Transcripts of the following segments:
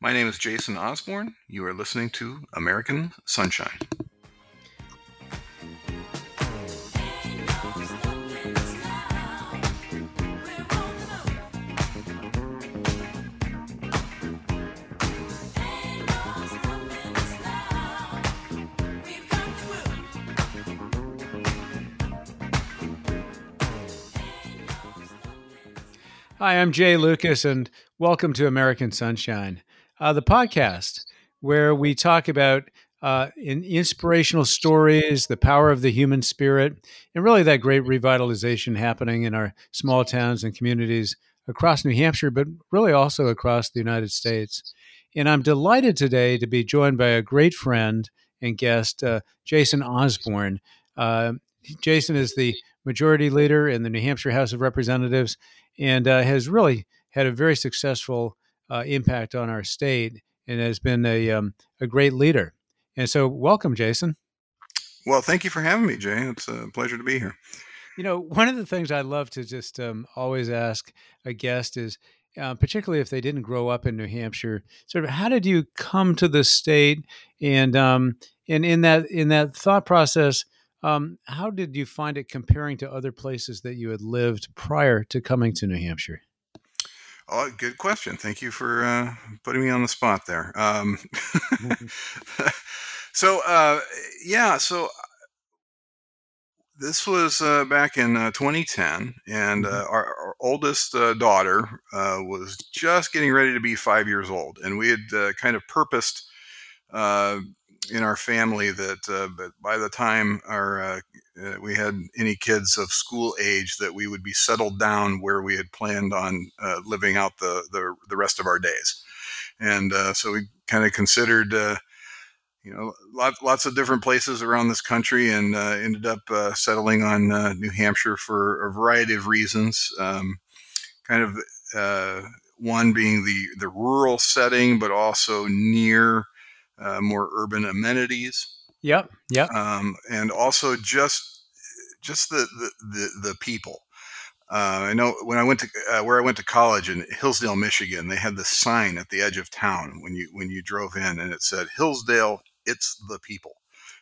My name is Jason Osborne. You are listening to American Sunshine. Hi, I'm Jay Lucas, and welcome to American Sunshine, uh, the podcast where we talk about uh, in inspirational stories, the power of the human spirit, and really that great revitalization happening in our small towns and communities across New Hampshire, but really also across the United States. And I'm delighted today to be joined by a great friend and guest, uh, Jason Osborne. Uh, Jason is the majority leader in the New Hampshire House of Representatives and uh, has really had a very successful uh, impact on our state and has been a, um, a great leader. And so, welcome, Jason. Well, thank you for having me, Jay. It's a pleasure to be here. You know, one of the things I love to just um, always ask a guest is, uh, particularly if they didn't grow up in New Hampshire, sort of how did you come to the state, and um, and in that in that thought process, um, how did you find it comparing to other places that you had lived prior to coming to New Hampshire? Oh, good question. Thank you for uh, putting me on the spot there. Um, so, uh, yeah, so this was uh, back in uh, 2010, and uh, mm-hmm. our, our, oldest uh, daughter uh, was just getting ready to be five years old, and we had uh, kind of purposed in our family that uh, by the time our uh, uh, we had any kids of school age that we would be settled down where we had planned on uh, living out the, the, the rest of our days. And uh, so we kind of considered uh, you know lots lots of different places around this country and ended up settling on New Hampshire for a variety of reasons um, kind of one being the the rural setting but also near uh, more urban amenities. Yep. Yep. Um, and also just just the the the, the people. Uh, I know when I went to uh, where I went to college in Hillsdale, Michigan, they had this sign at the edge of town when you when you drove in, and it said Hillsdale, it's the people,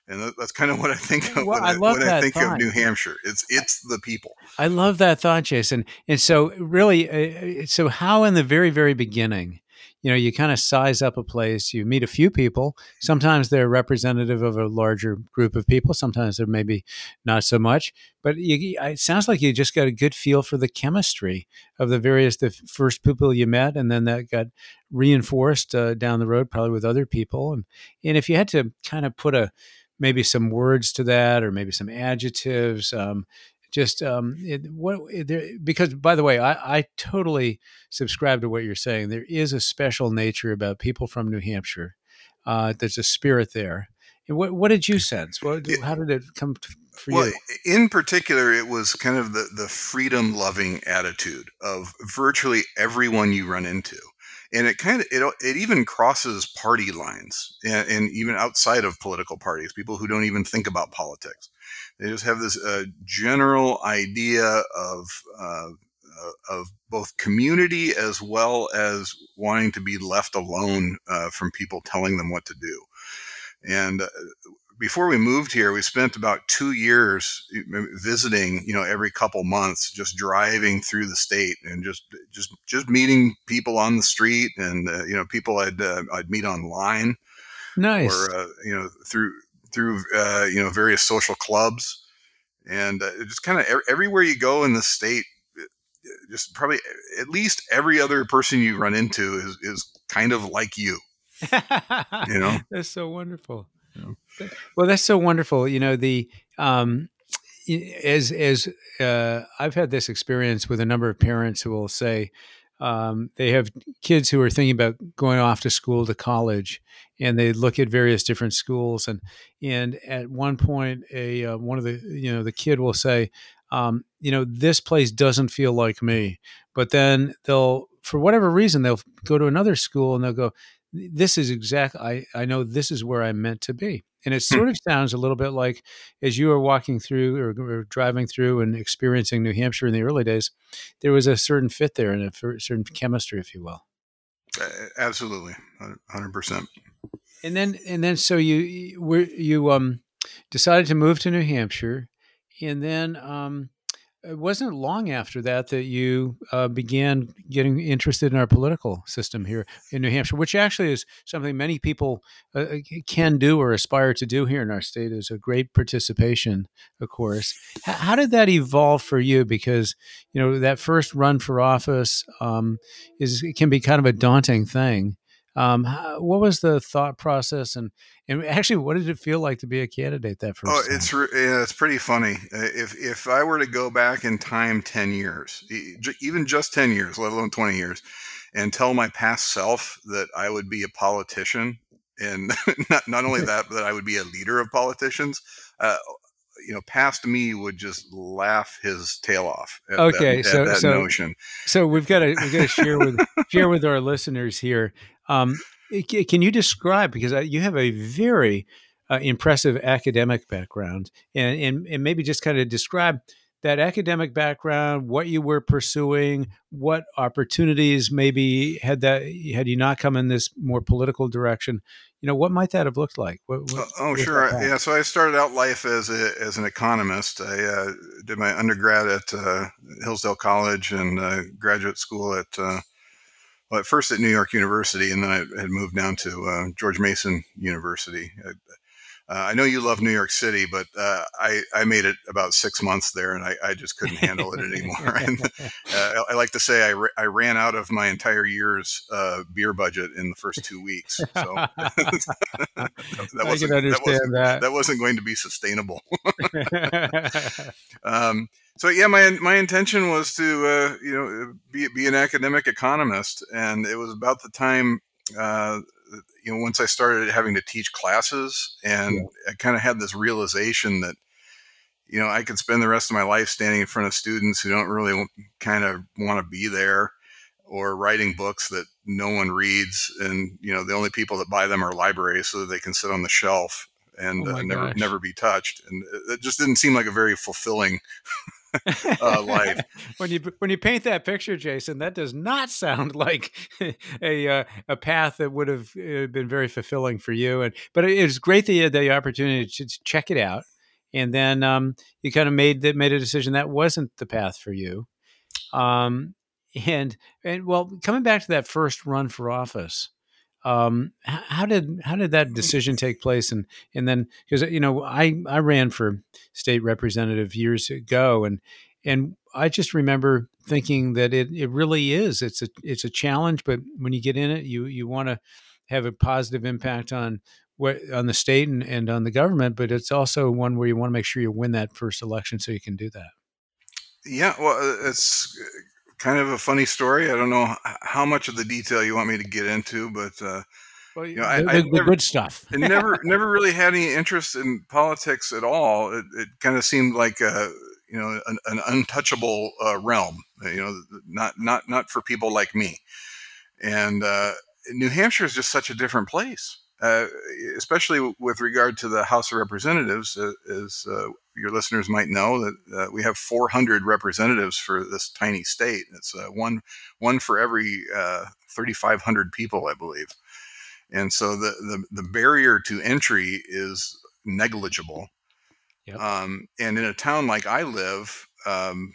and that, that's kind of what I think of well, when, I, I, when I think thought. of New Hampshire. It's it's the people. I love that thought, Jason. And so, really, uh, so how in the very very beginning you know you kind of size up a place you meet a few people. Sometimes they're representative of a larger group of people sometimes they're maybe not so much but you, it sounds like you just got a good feel for the chemistry of the various the first people you met and then that got reinforced uh, down the road probably with other people and and if you had to kind of put a maybe some words to that or maybe some adjectives um, just um, it, what there, because by the way, I, I totally subscribe to what you're saying. There is a special nature about people from New Hampshire. Uh, there's a spirit there. And what what did you sense? What, how did it come for well, you? In particular, it was kind of the the freedom loving attitude of virtually everyone you run into and it kind of it, it even crosses party lines and, and, even outside of political parties people who don't even think about politics. They just have this uh, general idea of uh, uh, of both community as well as wanting to be left alone uh, from people telling them what to do. And uh, before we moved here, we spent about two years visiting, you know, every couple months, just driving through the state and just, just, just meeting people on the street and, uh, you know, people I'd, uh, I'd meet online. Nice. Or, uh, you know, through, through, uh, you know, various social clubs and uh, just kind of everywhere you go in the state, just probably at least every other person you run into is, is kind of like you. you know, that's so wonderful. Well, that's so wonderful. You know, the um, as as uh, I've had this experience with a number of parents who will say um, they have kids who are thinking about going off to school to college, and they look at various different schools, and and at one point, a uh, one of the you know the kid will say, um, you know, this place doesn't feel like me, but then they'll for whatever reason they'll go to another school and they'll go this is exactly I, I know this is where i'm meant to be and it hmm. sort of sounds a little bit like as you were walking through or, or, driving through and experiencing new hampshire in the early days there was a certain fit there and a certain chemistry if you will Absolutely, hundred percent. And then, and then, so you were you um decided to move to New Hampshire, and then um, it wasn't long after that that you uh, began getting interested in our political system here in New Hampshire, which actually is something many people uh, uh can do or aspire to do here in our state. Is a great participation, of course. H- how did that evolve for you? Because you know that first run for office um, is can be kind of a daunting thing. Um, how, what was the thought process, and and actually, what did it feel like to be a candidate that first? Oh, time? it's yeah, it's pretty funny. Uh, if if I were to go back in time ten years, even just ten years, let alone twenty years, and tell my past self that I would be a politician, and not not only that, but that I would be a leader of politicians, uh, you know, past me would just laugh his tail off. okay, that, so that so notion. so we've got to we've got to share with share with our listeners here. Um, can you describe because uh, you have a very uh, impressive academic background, and, and and maybe just kind of describe that academic background, what you were pursuing, what opportunities maybe had that had you not come in this more political direction, you know, what might that have looked like? What, what, oh, sure, yeah. So I started out life as a, as an economist. I uh, did my undergrad at uh, Hillsdale College and uh, graduate school at uh, well, at first at New York University, and then I had moved down to uh, George Mason University. I, uh, I know you love New York City, but uh, I, I made it about six months there, and I, I just couldn't handle it anymore. and, uh, I like to say I, I ran out of my entire year's uh, beer budget in the first two weeks. So that, wasn't, that, wasn't, that. that wasn't going to be sustainable. um, so yeah, my my intention was to uh, you know be be an academic economist, and it was about the time uh, you know once I started having to teach classes, and yeah. I kind of had this realization that you know I could spend the rest of my life standing in front of students who don't really kind of want to be there, or writing books that no one reads, and you know the only people that buy them are libraries so that they can sit on the shelf and oh uh, never never be touched, and it just didn't seem like a very fulfilling uh, life. when you when you paint that picture, Jason, that does not sound like a uh, a path that would have uh, been very fulfilling for you. And but it was great that you had the opportunity to check it out, and then um, you kind of made that made a decision that wasn't the path for you. Um, and and well, coming back to that first run for office, um, how did how did that decision take place? And and then because you know I I ran for state representative years ago, and and I just remember thinking that it, it really is it's a it's a challenge, but when you get in it, you you want to have a positive impact on what on the state and, and on the government, but it's also one where you want to make sure you win that first election so you can do that. Yeah, well, uh, it's kind of a funny story. I don't know how much of the detail you want me to get into, but uh, well, you know, I, the, I never, good stuff. I never, never really had any interest in politics at all. It, it kind of seemed like a, you know, an, an untouchable uh, realm. You know, not not not for people like me. And uh, New Hampshire is just such a different place. Uh, especially with regard to the House of Representatives, uh, as uh, your listeners might know, that uh, we have 400 representatives for this tiny state. It's uh, one one for every 3,500 people, I believe. And so the, the, the barrier to entry is negligible. Yep. Um, and in a town like I live, um,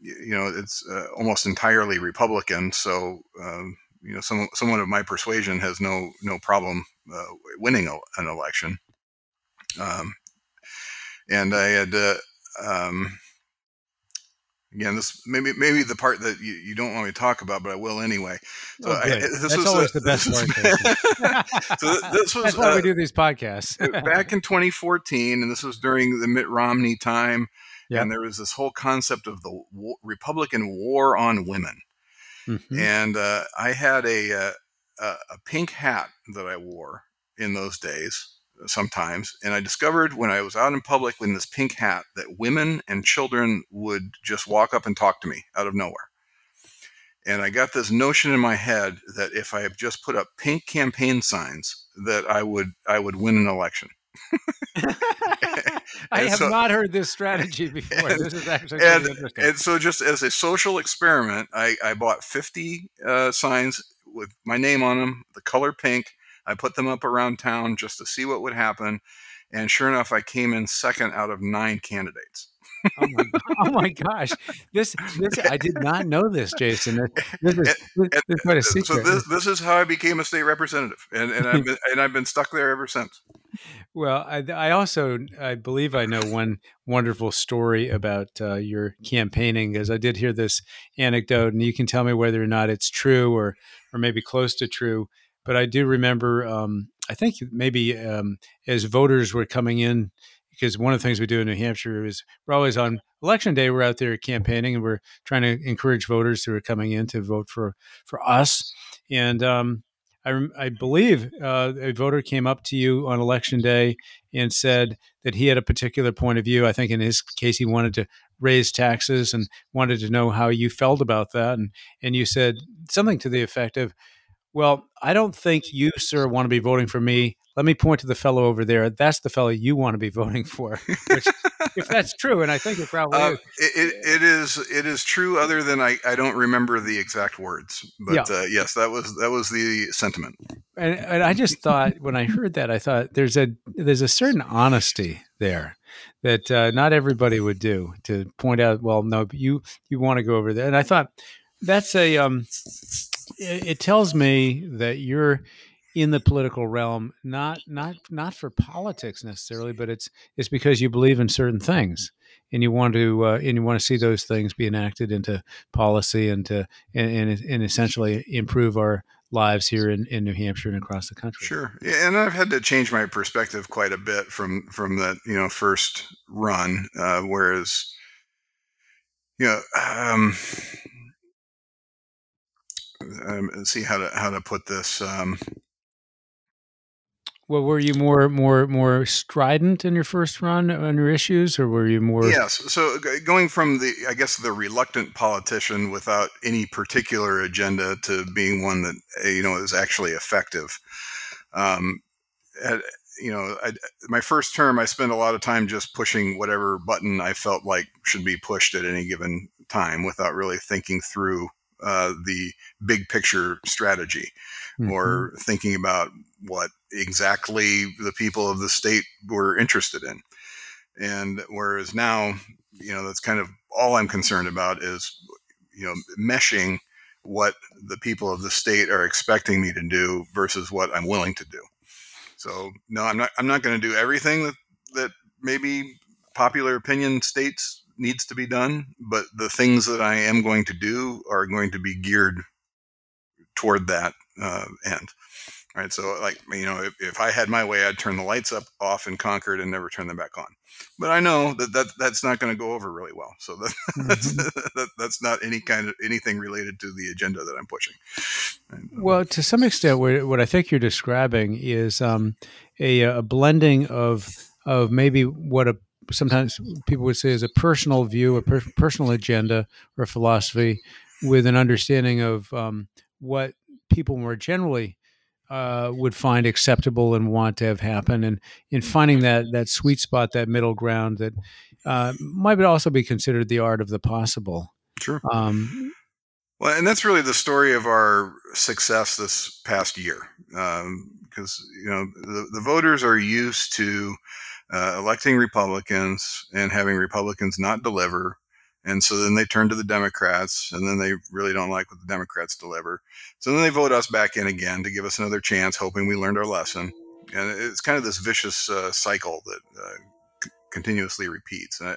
you, you, know, it's almost entirely Republican. So um, you know, some, someone of my persuasion has no no problem uh, winning a, an election. Um, and I had, uh, um, again, this maybe maybe the part that you, you don't want me to talk about, but I will anyway. So oh, I, this That's was always a, the best part. so this was That's why uh, we do these podcasts. back in 2014, and this was during the Mitt Romney time. Yep. And there was this whole concept of the Republican war on women. Mm-hmm. And uh, I had a, uh, a, a pink hat that I wore in those days sometimes. And I discovered when I was out in public in this pink hat that women and children would just walk up and talk to me out of nowhere. And I got this notion in my head that if I just put up pink campaign signs, that I would I would win an election. I have so, not heard this strategy before. And, this is actually and, interesting. And so, just as a social experiment, I, I bought 50 uh, signs with my name on them, the color pink. I put them up around town just to see what would happen. And sure enough, I came in second out of nine candidates. oh, my, oh my gosh! This, this I did not know this, Jason. This, is, this, this quite a secret. So this, this is how I became a state representative, and, and I've been, and I've been stuck there ever since. Well, I, I also I believe I know one wonderful story about uh, your campaigning, because I did hear this anecdote, and you can tell me whether or not it's true or or maybe close to true. But I do remember, um, I think maybe um, as voters were coming in because one of the things we do in New Hampshire is we're always on election day. We're out there campaigning and we're trying to encourage voters who are coming in to vote for for us. And um, I, I, believe uh, a voter came up to you on election day and said that he had a particular point of view. I think in his case, he wanted to raise taxes and wanted to know how you felt about that. And and you said something to the effect of, "Well, I don't think you, sir, want to be voting for me let me point to the fellow over there. That's the fellow you want to be voting for. Which, if that's true, and I think it probably uh, is. It, it is. It is true. Other than I, I don't remember the exact words, but yeah. uh, yes, that was that was the sentiment. And, and I just thought when I heard that, I thought there's a there's a certain honesty there that uh, not everybody would do to point out. Well, no, you you want to go over there, and I thought that's a um, it, tells me that you're in the political realm, not not not for politics necessarily, but it's it's because you believe in certain things and you want to uh, and you want to see those things be enacted into policy and to and, and, and essentially improve our lives here in, in New Hampshire and across the country. Sure, and I've had to change my perspective quite a bit from from that you know first run, uh, whereas you know. Um, um, see how to how to put this. Um, well, were you more more more strident in your first run on your issues, or were you more? Yes. So going from the, I guess, the reluctant politician without any particular agenda to being one that eh, you know is actually effective. Um, at, you know, I, my first term, I spent a lot of time just pushing whatever button I felt like should be pushed at any given time, without really thinking through uh, the big picture strategy mm-hmm. or thinking about what exactly the people of the state were interested in. And whereas now, you know, that's kind of all I'm concerned about is, you know, meshing what the people of the state are expecting me to do versus what I'm willing to do. So no, I'm not. I'm not going to do everything that that maybe popular opinion states needs to be done, but the things that I am going to do are going to be geared toward that uh, end. Right. So, like, you know, if, if I had my way, I'd turn the lights up off in Concord and never turn them back on. But I know that, that that's not going to go over really well. So that, mm-hmm. that's, that, that's not any kind of anything related to the agenda that I'm pushing. And, um, well, to some extent, what, what I think you're describing is um, a, a blending of of maybe what a sometimes people would say is a personal view, a per- personal agenda or philosophy, with an understanding of um, what people more generally uh, would find acceptable and want to have happen, and in finding that that sweet spot, that middle ground that uh, might also be considered the art of the possible. Sure. Um, well, and that's really the story of our success this past year, because um, you know the, the voters are used to uh, electing Republicans and having Republicans not deliver. And so then they turn to the Democrats, and then they really don't like what the Democrats deliver. So then they vote us back in again to give us another chance, hoping we learned our lesson. And it's kind of this vicious uh, cycle that uh, c- continuously repeats. And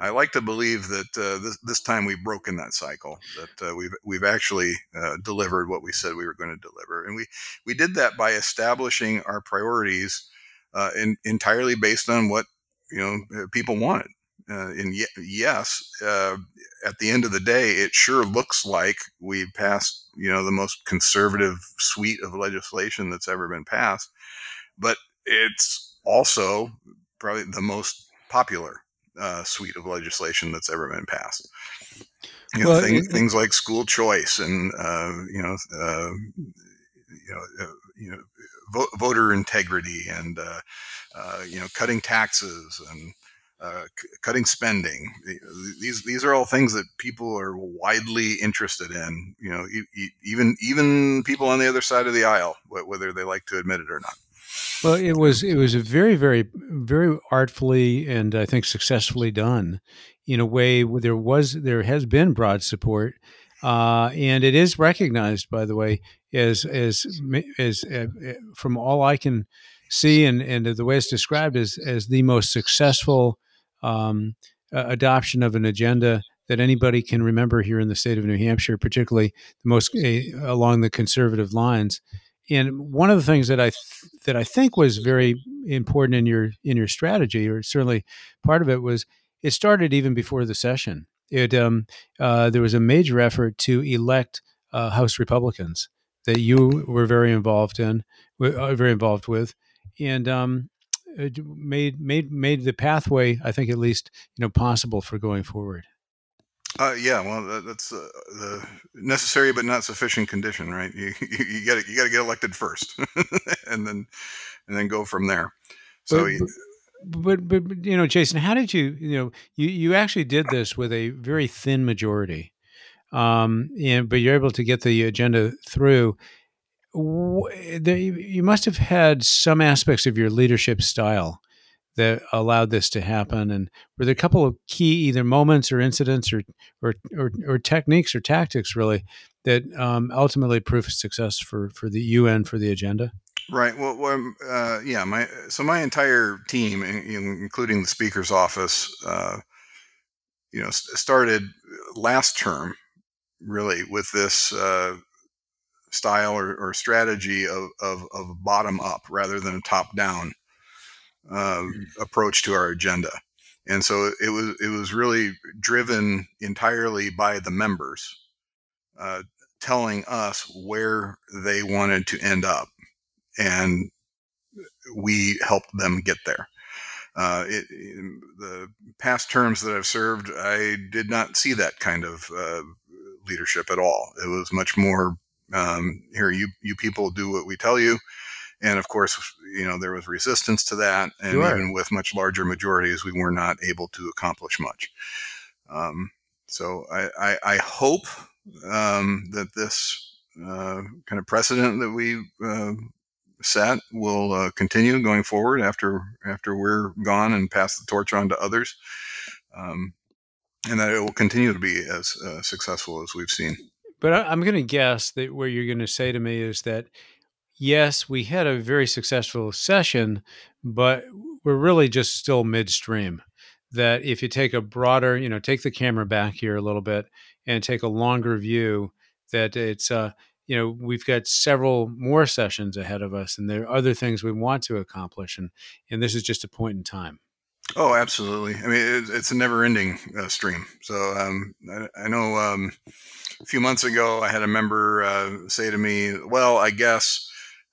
I, I, like to believe that uh, this, this time we've broken that cycle, that uh, we've we've actually uh, delivered what we said we were going to deliver, and we we did that by establishing our priorities uh, in, entirely based on what you know uh, people wanted. Uh, and y- yes, uh, at the end of the day, it sure looks like we passed you know the most conservative suite of legislation that's ever been passed, but it's also probably the most popular uh, suite of legislation that's ever been passed. You know, well, thing, it, things like school choice and uh, you know, uh, you know, uh, you know, vo- voter integrity and uh, uh, you know cutting taxes and uh, c- cutting spending. These these are all things that people are widely interested in. You know, e- even even people on the other side of the aisle, whether they like to admit it or not. Well, it was it was a very very very artfully and I think successfully done in a way where there was there has been broad support, uh, and it is recognized by the way as as as uh, uh, from all I can see and and the way it's described as as the most successful um, adoption of an agenda that anybody can remember here in the state of New Hampshire, particularly the most uh, along the conservative lines. And one of the things that I th- that I think was very important in your in your strategy, or certainly part of it, was it started even before the session. It um, uh, there was a major effort to elect uh, House Republicans that you were very involved in, uh, very involved with, and um, made made made the pathway, I think, at least you know, possible for going forward. Uh, yeah, well, that, that's uh, the necessary but not sufficient condition, right? You you got you got to get elected first, and then and then go from there. So. But, but, but you know, Jason, how did you you know you you actually did this with a very thin majority, um, and but you're able to get the agenda through. You must have had some aspects of your leadership style that allowed this to happen? And were there a couple of key either moments or incidents or or or, or techniques or tactics really that um, ultimately proved success for for the UN for the agenda? Right. Well, well uh, yeah. My so my entire team, including the speaker's office, uh, you know, started last term really with this uh, style or, or strategy of, of, of, bottom up rather than a top down uh, approach to our agenda. And so it was it was really driven entirely by the members uh, telling us where they wanted to end up, and we helped them get there. Uh, it, the past terms that I've served, I did not see that kind of uh, leadership at all. It was much more um, here. You you people do what we tell you and of course, you know, there was resistance to that. And sure. even with much larger majorities, we were not able to accomplish much. Um, so I, I, I hope um, that this uh, kind of precedent that we uh, set will uh, continue going forward after after we're gone and pass the torch on to others, um, and that it will continue to be as uh, successful as we've seen. But I'm going to guess that what you're going to say to me is that yes, we had a very successful session, but we're really just still midstream. That if you take a broader, you know, take the camera back here a little bit and take a longer view, that it's, uh, you know, we've got several more sessions ahead of us, and there are other things we want to accomplish, and and this is just a point in time. Oh, absolutely. I mean, it's a never-ending uh, stream. So um, I, I, know um, a few months ago, I had a member uh, say to me, "Well, I guess."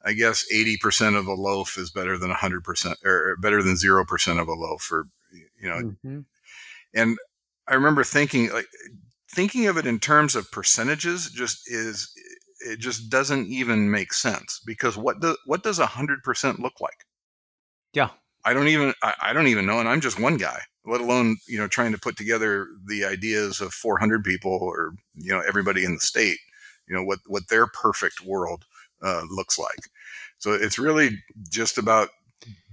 I guess 80% of a loaf is better than 100% or better than 0% of a loaf or, you know, mm-hmm. and I remember thinking like thinking of it in terms of percentages just is, it just doesn't even make sense because what does, what does 100% look like? Yeah. I don't even, I, I don't even know. And I'm just one guy, let alone, you know, trying to put together the ideas of 400 people or, you know, everybody in the state, you know, what, what their perfect world uh, looks like. So it's really just about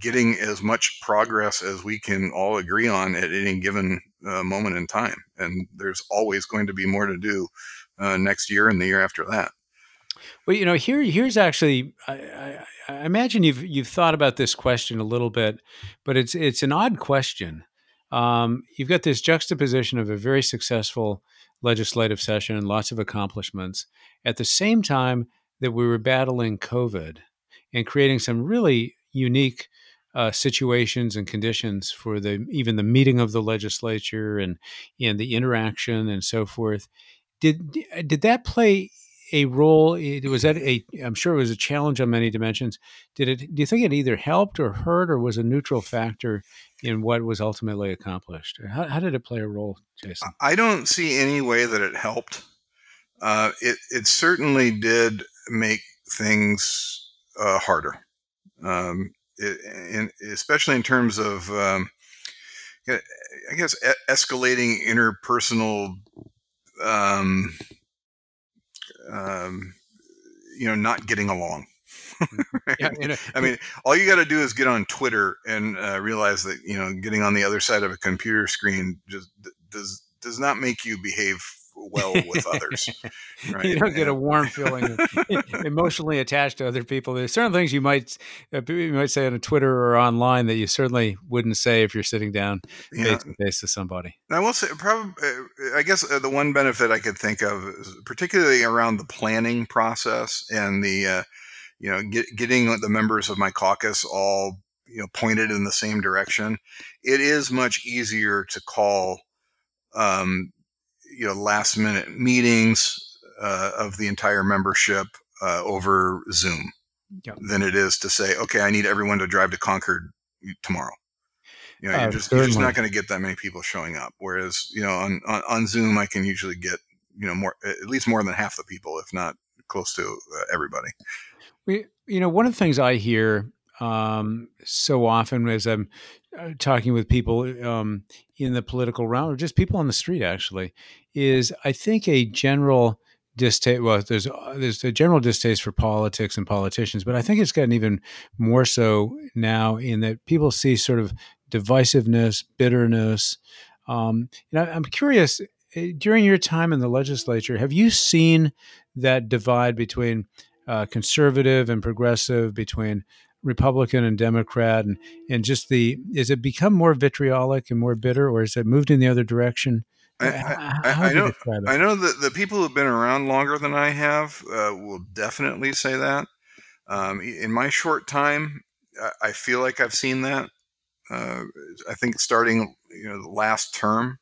getting as much progress as we can all agree on at any given uh, moment in time. And there's always going to be more to do uh, next year and the year after that. Well, you know, here here's actually I, I, I, imagine you've you've thought about this question a little bit, but it's it's an odd question. Um, you've got this juxtaposition of a very successful legislative session and lots of accomplishments. At the same time, that we were battling COVID and creating some really unique uh, situations and conditions for the even the meeting of the legislature and and the interaction and so forth. Did did that play a role? It was that a? I'm sure it was a challenge on many dimensions. Did it? Do you think it either helped or hurt, or was a neutral factor in what was ultimately accomplished? How, how did it play a role, Jason? I don't see any way that it helped. Uh, it it certainly did make things uh, harder, um, it, in, especially in terms of um, I guess escalating interpersonal, um, um, you know, not getting along. yeah, you know, I mean, all you got to do is get on Twitter and uh, realize that you know getting on the other side of a computer screen just does does not make you behave well with others. Right? You don't get a warm feeling, emotionally attached to other people. There's certain things you might uh, you might say on a Twitter or online that you certainly wouldn't say if you're sitting down face to face to somebody. I will say, probably, uh, I guess uh, the one benefit I could think of, is particularly around the planning process and the, uh, you know, get, getting the members of my caucus all you know pointed in the same direction. It is much easier to call um, you know last minute meetings uh, of the entire membership uh, over Zoom yep. than it is to say, okay, I need everyone to drive to Concord tomorrow. You know, uh, you're, just, you're just not going to get that many people showing up. Whereas, you know, on, on, on, Zoom, I can usually get, you know, more, at least more than half the people, if not close to uh, everybody. We, you know, one of the things I hear um, so often as I'm uh, talking with people um, in the political realm or just people on the street actually is I think a general distaste well there's uh, there's a general distaste for politics and politicians but I think it's gotten even more so now in that people see sort of divisiveness bitterness um, you know I'm curious eh, during your time in the legislature have you seen that divide between uh, conservative and progressive between Republican and Democrat, and and just the is it become more vitriolic and more bitter, or has it moved in the other direction? I, I, I know. I know that the people who've been around longer than I have uh, will definitely say that. Um, in my short time, I feel like I've seen that. Uh, I think starting you know the last term,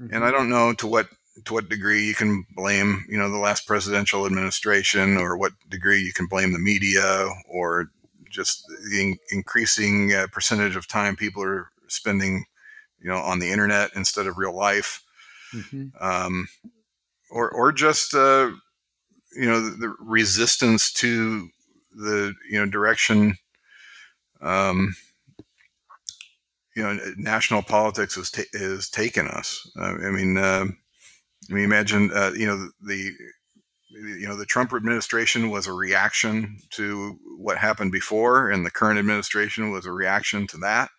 mm-hmm. and I don't know to what to what degree you can blame you know the last presidential administration, or what degree you can blame the media, or just the in- increasing uh, percentage of time people are spending, you know, on the internet instead of real life, mm-hmm. um, or or just uh, you know the, the, resistance to the you know direction. Um, you know, national politics has, ta- has taken us. Uh, I mean, uh, I mean, imagine, uh, you know, the you know the Trump administration was a reaction to what happened before, and the current administration was a reaction to that.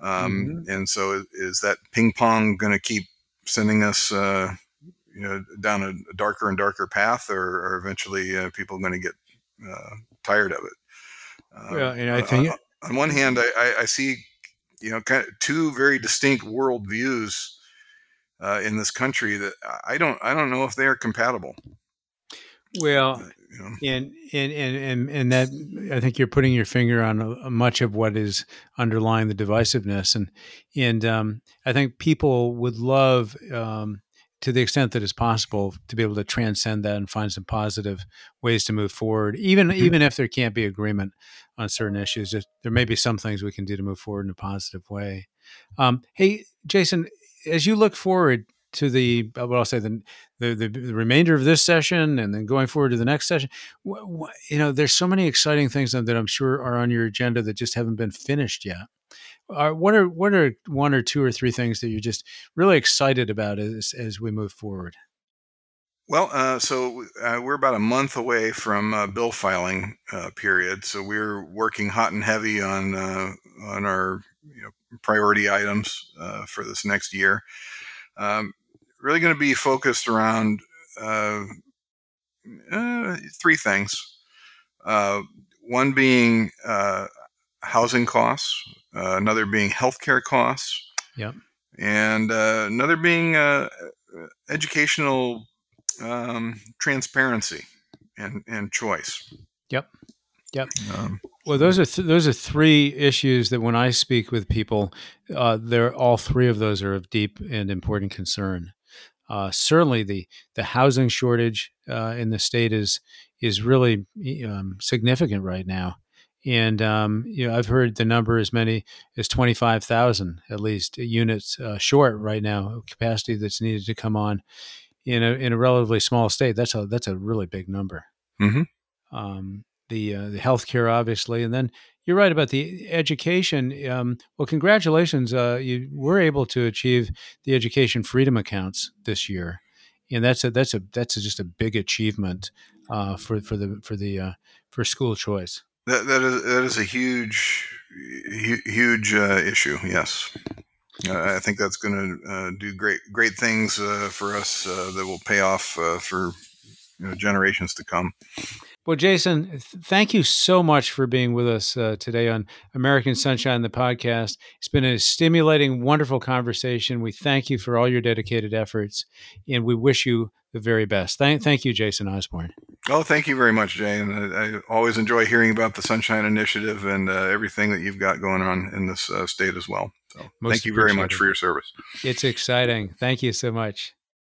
Um, mm-hmm. And so, is, is, that ping pong going to keep sending us, uh, you know, down a, darker and darker path, or, or eventually uh, people going to get uh, tired of it? well, and I think on, on one hand, I, I, see, you know, kind of two very distinct world views. Uh, in this country that I don't I don't know if they are compatible. Well, and, and and and that I think you're putting your finger on a, a much of what is underlying the divisiveness, and and um, I think people would love, um, to the extent that it's possible, to be able to transcend that and find some positive ways to move forward, even mm-hmm. even if there can't be agreement on certain issues. Just, there may be some things we can do to move forward in a positive way. Um, hey, Jason, as you look forward to the uh, what I'll say the, the, the the remainder of this session and then going forward to the next session. You know, there's so many exciting things that I'm sure are on your agenda that just haven't been finished yet. What are what are one or two or three things that you're just really excited about as as we move forward? Well, uh, so uh, we're about a month away from uh, bill filing uh, period, so we're working hot and heavy on uh, on our you know, priority items uh, for this next year. Um, really going to be focused around uh, uh, three things. Uh, one being uh, housing costs, uh, another being healthcare costs, yep. and uh, another being educational um, transparency and, and choice. Yep. Yep. Um, well, those are th- those are three issues that when I speak with people, uh, they're all three of those are of deep and important concern. Uh, certainly, the the housing shortage uh, in the state is is really um, significant right now, and um, you know I've heard the number as many as twenty five thousand at least units uh, short right now capacity that's needed to come on in a in a relatively small state. That's a that's a really big number. Mm-hmm. Um, the uh, the healthcare, obviously, and then you're right about the education. Um, well, congratulations. Uh, you were able to achieve the education freedom accounts this year, and that's a that's a that's a, just a big achievement uh, for for the for the uh, for school choice. That that is that is a huge huge uh, issue. Yes. I think that's going to uh, do great, great things uh, for us that will pay off for you know, generations to come. Well, Jason, thank you so much for being with us uh, today on American Sunshine, the podcast. It's been a stimulating, wonderful conversation. We thank you for all your dedicated efforts, and we wish you the very best. Thank, thank you, Jason Osborne. Oh, thank you very much, Jay. And I, I always enjoy hearing about the Sunshine Initiative and uh, everything that you've got going on in this uh, state as well. So, Most thank you very much for your service. It's exciting. Thank you so much.